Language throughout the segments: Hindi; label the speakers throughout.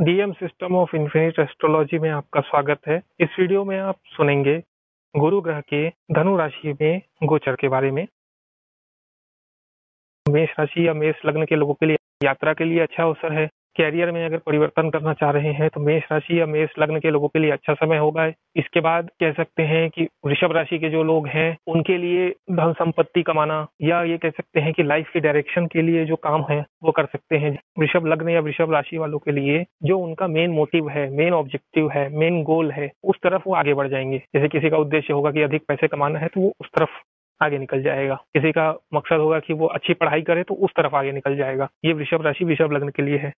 Speaker 1: DM system of infinite astrology में आपका स्वागत है। इस वीडियो में आप सुनेंगे गुरु ग्रह के धनु राशि में गोचर के बारे में। मेष राशि या मेष लग्न के लोगों के लिए यात्रा के लिए अच्छा अवसर है। कैरियर में अगर परिवर्तन करना चाह रहे हैं तो मेष राशि या मेष लग्न के लोगों के लिए अच्छा समय होगा। इसके बाद कह सकते हैं कि वृषभ राशि के जो लोग हैं, उनके लिए धन संपत्ति कमाना या ये कह सकते हैं कि लाइफ के डायरेक्शन के लिए जो काम है, वो कर सकते हैं। वृषभ लग्न या वृषभ राशि वालों के लिए जो उनका मेन मोटिव है मेन ऑब्जेक्टिव है मेन गोल है, उस तरफ़ वो आगे बढ़ जाएँगे। जैसे किसी का उद्देश्य होगा कि अधिक पैसे कमाना है तो वो उस तरफ़ आगे निकल जाएगा। किसी का मकसद होगा कि वो अच्छी पढ़ाई करे तो उस तरफ़ आगे निकल जाएगा। ये वृषभ राशि वृषभ लग्न के लिए है।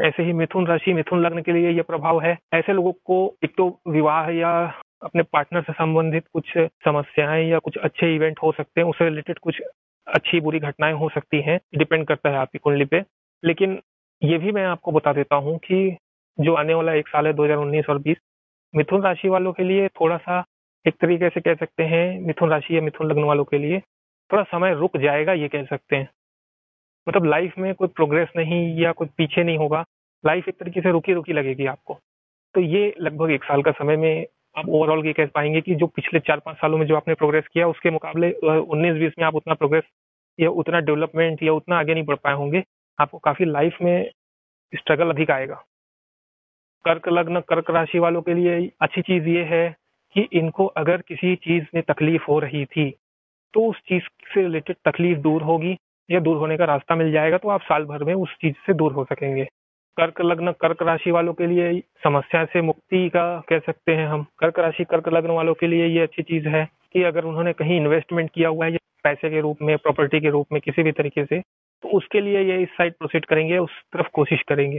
Speaker 1: ऐसे ही मिथुन राशि, मिथुन लग्न के लिए यह प्रभाव है। ऐसे लोगों को एक तो विवाह या अपने पार्टनर से संबंधित कुछ समस्याएँ या कुछ अच्छे इवेंट हो सकते हैं, उससे रिलेटेड कुछ अच्छी बुरी घटनाएँ हो सकती हैं। डिपेंड करता है आपकी कुंडली पे। लेकिन ये भी मैं आपको बता देता हूँ कि जो आने वाला एक साल है 2019 और 20 मिथुन राशि वालों के लिए थोड़ा सा एक तरीके से कह सकते हैं, मिथुन राशि या मिथुन लग्न वालों के लिए थोड़ा समय रुक जाएगा, ये कह सकते हैं। मतलब लाइफ में कोई प्रोग्रेस नहीं या कोई पीछे नहीं होगा। लाइफ एक तरीके से रुकी रुकी लगेगी आपको। तो ये लगभग एक साल का समय में आप ओवरऑल ये कह पाएँगे कि जो पिछले चार पाँच सालों में जो आपने प्रोग्रेस किया, उसके मुकाबले उन्नीस बीस में आप उतना प्रोग्रेस या उतना डेवलपमेंट या उतना आगे नहीं बढ़ पाए होंगे, आपको काफ़ी लाइफ में स्ट्रगल अधिक आएगा। कर्क लग्न, कर्क राशि वालों के लिए अच्छी चीज़ ये है कि इनको अगर किसी चीज़ में तकलीफ़ हो रही थी तो उस चीज़ से रिलेटेड तकलीफ़ दूर होगी। या दूर होने का रास्ता मिल जाएगा तो आप साल भर में उस चीज़ से दूर हो सकेंगे। कर्क लग्न, कर्क राशि वालों के लिए समस्या से मुक्ति का कह सकते हैं हम। कर्क राशि, कर्क लग्न वालों के लिए ये अच्छी चीज़ है कि अगर उन्होंने कहीं इन्वेस्टमेंट किया हुआ है पैसे के रूप में प्रॉपर्टी के रूप में, किसी भी तरीके से तो उसके लिए ये इस साइड प्रोसीड करेंगे, उस तरफ़ कोशिश करेंगे।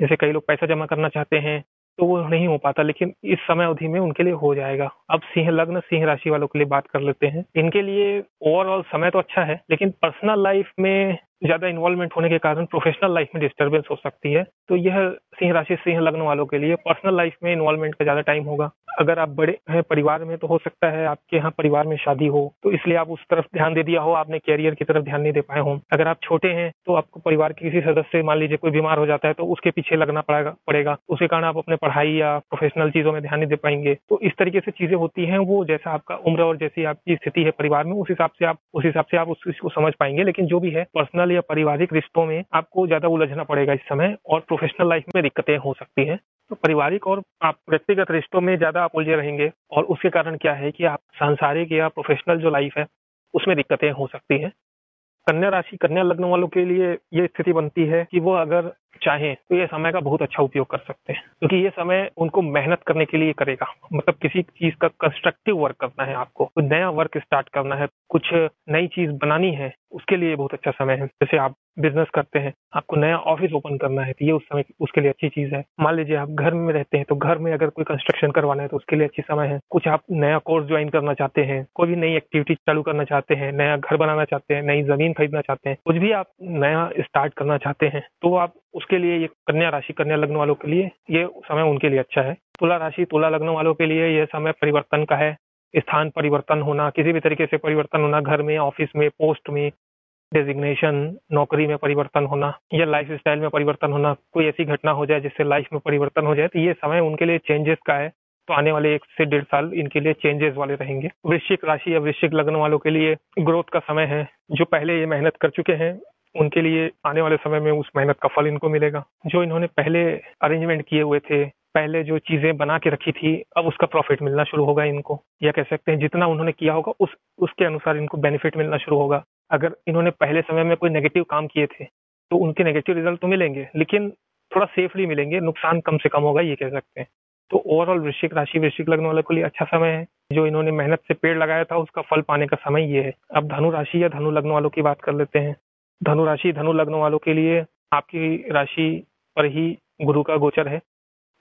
Speaker 1: जैसे कई लोग पैसा जमा करना चाहते हैं तो वो नहीं हो पाता, लेकिन इस समय अवधि में उनके लिए हो जाएगा। अब सिंह लग्न, सिंह राशि वालों के लिए बात कर लेते हैं। इनके लिए ओवरऑल समय तो अच्छा है, लेकिन पर्सनल लाइफ में ज़्यादा इन्वॉल्वमेंट होने के कारण प्रोफेशनल लाइफ में डिस्टर्बेंस हो सकती है। तो यह सिंह राशि, सिंह लग्न वालों के लिए पर्सनल लाइफ में इन्वॉल्वमेंट का ज़्यादा टाइम होगा। अगर आप बड़े हैं परिवार में तो हो सकता है आपके यहाँ परिवार में शादी हो तो इसलिए आप उस तरफ़ ध्यान दे दिया हो, आपने कैरियर की तरफ़ ध्यान नहीं दे पाए हो। अगर आप छोटे हैं तो आपको परिवार के किसी सदस्य मान लीजिए कोई बीमार हो जाता है तो उसके पीछे लगना पड़ेगा पड़ेगा। उसके कारण आप अपने पढ़ाई या प्रोफेशनल चीज़ों में ध्यान नहीं दे पाएँगे। तो इस तरीके से चीज़ें होती हैं, वो जैसा आपका उम्र और जैसी आपकी स्थिति है परिवार में, उस हिसाब से आप, उस हिसाब से आप उस चीज़ को समझ पाएँगे। लेकिन जो भी है पर्सनल या पारिवारिक रिश्तों में आपको ज़्यादा उलझना पड़ेगा इस समय और प्रोफेशनल लाइफ में दिक्कतें हो सकती है। तो पारिवारिक और आप व्यक्तिगत रिश्तों में ज़्यादा आप उलझे रहेंगे और उसके कारण क्या है कि आप सांसारिक या प्रोफेशनल जो लाइफ है, उसमें दिक्कतें हो सकती हैं। कन्या राशि, कन्या लग्न वालों के लिए ये स्थिति बनती है कि वो अगर चाहें तो ये समय का बहुत अच्छा उपयोग कर सकते हैं। क्योंकि ये समय उनको मेहनत करने के लिए करेगा। मतलब किसी चीज़ का कंस्ट्रक्टिव वर्क करना है आपको। कुछ नया वर्क स्टार्ट करना है, कुछ नई चीज़ बनानी है, उसके लिए बहुत अच्छा समय है। जैसे आप बिज़नेस करते हैं, आपको नया ऑफ़िस ओपन करना है तो ये उस समय, उसके लिए अच्छी चीज़ है। मान लीजिए आप घर में रहते हैं तो घर में अगर कोई कंस्ट्रक्शन करवाना है तो उसके लिए अच्छी समय है। कुछ आप नया कोर्स ज्वाइन करना चाहते हैं, कोई भी नई एक्टिविटी चालू करना चाहते हैं, नया घर बनाना चाहते हैं, नई ज़मीन खरीदना चाहते हैं, कुछ भी आप नया स्टार्ट करना चाहते हैं तो आप उसके लिए, ये कन्या राशि, कन्या लग्न वालों के लिए ये समय उनके लिए अच्छा है। तुला राशि, तुला लग्न वालों के लिए ये समय परिवर्तन का है। स्थान परिवर्तन होना, किसी भी तरीके से परिवर्तन होना, घर में, ऑफ़िस में, पोस्ट में डेजिग्नेशन नौकरी में परिवर्तन होना, या लाइफ स्टाइल में परिवर्तन होना, कोई ऐसी घटना हो जाए जिससे लाइफ में परिवर्तन हो जाए तो ये समय उनके लिए चेंजेस का है। तो आने वाले एक से डेढ़ साल इनके लिए चेंजेस वाले रहेंगे। वृश्चिक राशि या वृश्चिक लग्न वालों के लिए ग्रोथ का समय है, जो पहले ये मेहनत कर चुके हैं उनके लिए आने वाले समय में उस मेहनत का फल इनको मिलेगा। जो इन्होंने पहले अरेंजमेंट किए हुए थे, पहले जो चीज़ें बना के रखी थी, अब उसका प्रॉफिट मिलना शुरू होगा इनको। या कह सकते हैं, जितना उन्होंने किया होगा, उस, उसके अनुसार इनको बेनिफिट मिलना शुरू होगा। अगर इन्होंने पहले समय में कोई नेगेटिव काम किए थे तो उनके नेगेटिव रिज़ल्ट तो मिलेंगे, लेकिन थोड़ा सेफली मिलेंगे, नुकसान कम से कम होगा, ये कह सकते हैं। तो ओवरऑल वृश्चिक राशि, वृश्चिक लगने वालों के लिए अच्छा समय है। जो इन्होंने मेहनत से पेड़ लगाया था, उसका फल पाने का समय ये है। अब धनु राशि या धनु लग्न वालों की बात कर लेते हैं। धनु राशि धनु लग्न वालों के लिए आपकी राशि पर ही गुरु का गोचर है।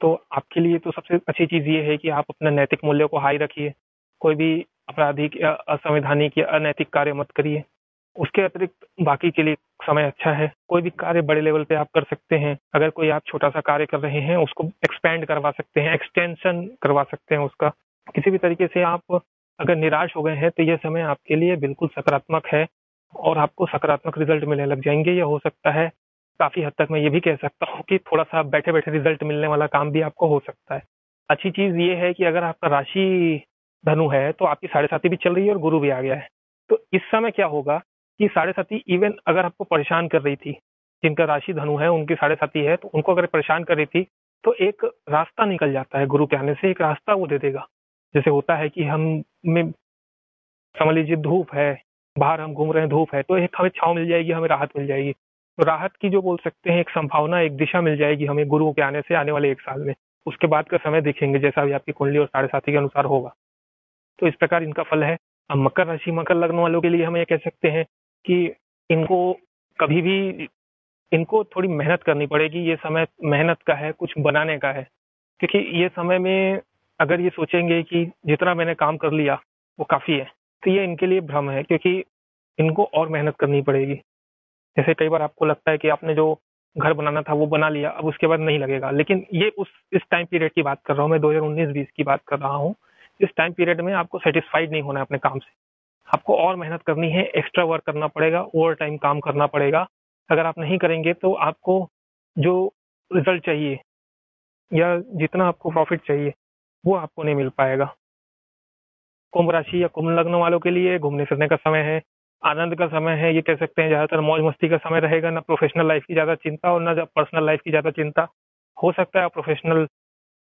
Speaker 1: तो आपके लिए तो सबसे अच्छी चीज़ ये है कि आप अपने नैतिक मूल्यों को हाई रखिए। कोई भी आपराधिक या असंवैधानिक या अनैतिक कार्य मत करिए। उसके अतिरिक्त बाकी के लिए समय अच्छा है। कोई भी कार्य बड़े लेवल पे आप कर सकते हैं। अगर कोई आप छोटा सा कार्य कर रहे हैं, उसको एक्सपेंड करवा सकते हैं एक्सटेंशन करवा सकते हैं उसका। किसी भी तरीके से आप अगर निराश हो गए हैं तो यह समय आपके लिए बिल्कुल सकारात्मक है। और आपको सकारात्मक रिज़ल्ट मिलने लग जाएँगे, या हो सकता है काफ़ी हद तक मैं ये भी कह सकता हूँ कि थोड़ा सा बैठे बैठे रिज़ल्ट मिलने वाला काम भी आपको हो सकता है। अच्छी चीज़ ये है कि अगर आपका राशि धनु है तो आपकी साढ़े साथी भी चल रही है और गुरु भी आ गया है। तो इस समय क्या होगा कि साढ़े साथी इवन अगर आपको परेशान कर रही थी, जिनका राशि धनु है, उनकी साढ़े साथी है तो उनको अगर परेशान कर रही थी तो एक रास्ता निकल जाता है गुरु के आने से, एक रास्ता वो दे देगा। जैसे होता है कि हम में समझ लीजिए धूप है बाहर हम घूम रहे हैं, धूप है तो एक हमें छाव मिल जाएगी, हमें राहत मिल जाएगी। तो राहत की जो बोल सकते हैं, एक संभावना, एक दिशा मिल जाएगी हमें गुरु के आने से, आने वाले एक साल में। उसके बाद का समय देखेंगे, जैसा भी आपकी कुंडली और साढ़े साथी के अनुसार होगा। तो इस प्रकार इनका फल है। अब मकर राशि, मकर लग्न वालों के लिए हम ये कह सकते हैं कि इनको कभी भी, इनको थोड़ी मेहनत करनी पड़ेगी। ये समय मेहनत का है, कुछ बनाने का है। क्योंकि ये समय में अगर ये सोचेंगे कि जितना मैंने काम कर लिया, वो काफ़ी है। तो ये इनके लिए भ्रम है, क्योंकि इनको और मेहनत करनी पड़ेगी। जैसे कई बार आपको लगता है कि आपने जो घर बनाना था वो बना लिया, अब उसके बाद नहीं लगेगा। लेकिन ये उस, इस टाइम पीरियड की बात कर रहा हूँ, मैं 2019-20 की बात कर रहा हूँ। इस टाइम पीरियड में आपको सेटिस्फाइड नहीं होना है अपने काम से। आपको और मेहनत करनी है एक्स्ट्रा वर्क करना पड़ेगा ओवर टाइम काम करना पड़ेगा। अगर आप नहीं करेंगे तो आपको जो रिज़ल्ट चाहिए या जितना आपको प्रॉफिट चाहिए, वो आपको नहीं मिल पाएगा। कुंभ राशि या कुंभ लग्न वालों के लिए घूमने फिरने का समय है, आनंद का समय है, ये कह सकते हैं ज़्यादातर मौज मस्ती का समय रहेगा, ना प्रोफेशनल लाइफ की ज़्यादा चिंता और ना पर्सनल लाइफ की ज़्यादा चिंता। हो सकता है आप प्रोफेशनल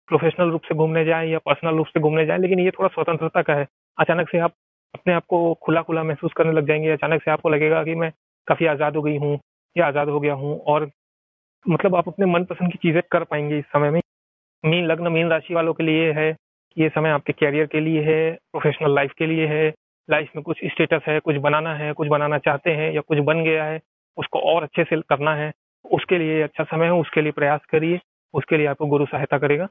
Speaker 1: प्रोफेशनल रूप से घूमने जाएँ या पर्सनल रूप से घूमने जाएँ, लेकिन ये थोड़ा स्वतंत्रता का है। अचानक से आप अपने आप को खुला खुला महसूस करने लग जाएँगे, अचानक से आपको लगेगा कि मैं काफ़ी आज़ाद हो गई हूँ, या आज़ाद हो गया हूँ, और मतलब आप अपने मनपसंद की चीज़ें कर पाएँगे इस समय में। मीन लग्न, मीन राशि वालों के लिए है ये समय आपके कैरियर के लिए है प्रोफेशनल लाइफ के लिए है लाइफ में कुछ स्टेटस है, कुछ बनाना है, कुछ बनाना चाहते हैं या कुछ बन गया है, उसको और अच्छे से करना है, उसके लिए अच्छा समय है, उसके लिए प्रयास करिए, उसके लिए आपको गुरु सहायता करेगा।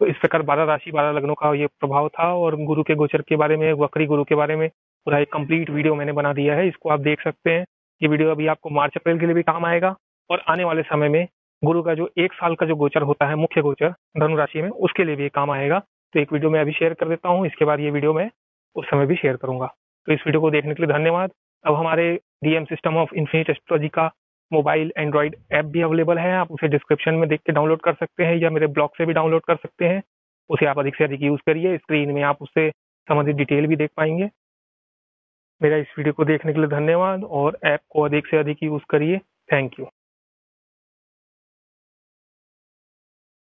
Speaker 1: तो इस प्रकार बारह राशि, बारह लग्नों का ये प्रभाव था और गुरु के गोचर के बारे में, वक्री गुरु के बारे में पूरा एक कंप्लीट वीडियो मैंने बना दिया है, इसको आप देख सकते हैं। ये वीडियो अभी आपको मार्च, अप्रैल के लिए भी काम आएगा और आने वाले समय में गुरु का जो एक साल का जो गोचर होता है, मुख्य गोचर धनु राशि में, उसके लिए भी काम आएगा। तो एक वीडियो मैं अभी शेयर कर देता हूँ, इसके बाद ये वीडियो मैं उस समय भी शेयर करूँगा। तो इस वीडियो को देखने के लिए धन्यवाद। अब हमारे DM system of infinite astrology का मोबाइल एंड्रॉइड ऐप भी अवेलेबल है। आप उसे डिस्क्रिप्शन में देख के डाउनलोड कर सकते हैं या मेरे ब्लॉग से भी डाउनलोड कर सकते हैं। उसे आप अधिक से अधिक यूज़ करिए। स्क्रीन में आप उससे संबंधित डिटेल भी देख पाएँगे। मेरा इस वीडियो को देखने के लिए धन्यवाद और ऐप को अधिक से अधिक यूज़ करिए। Thank you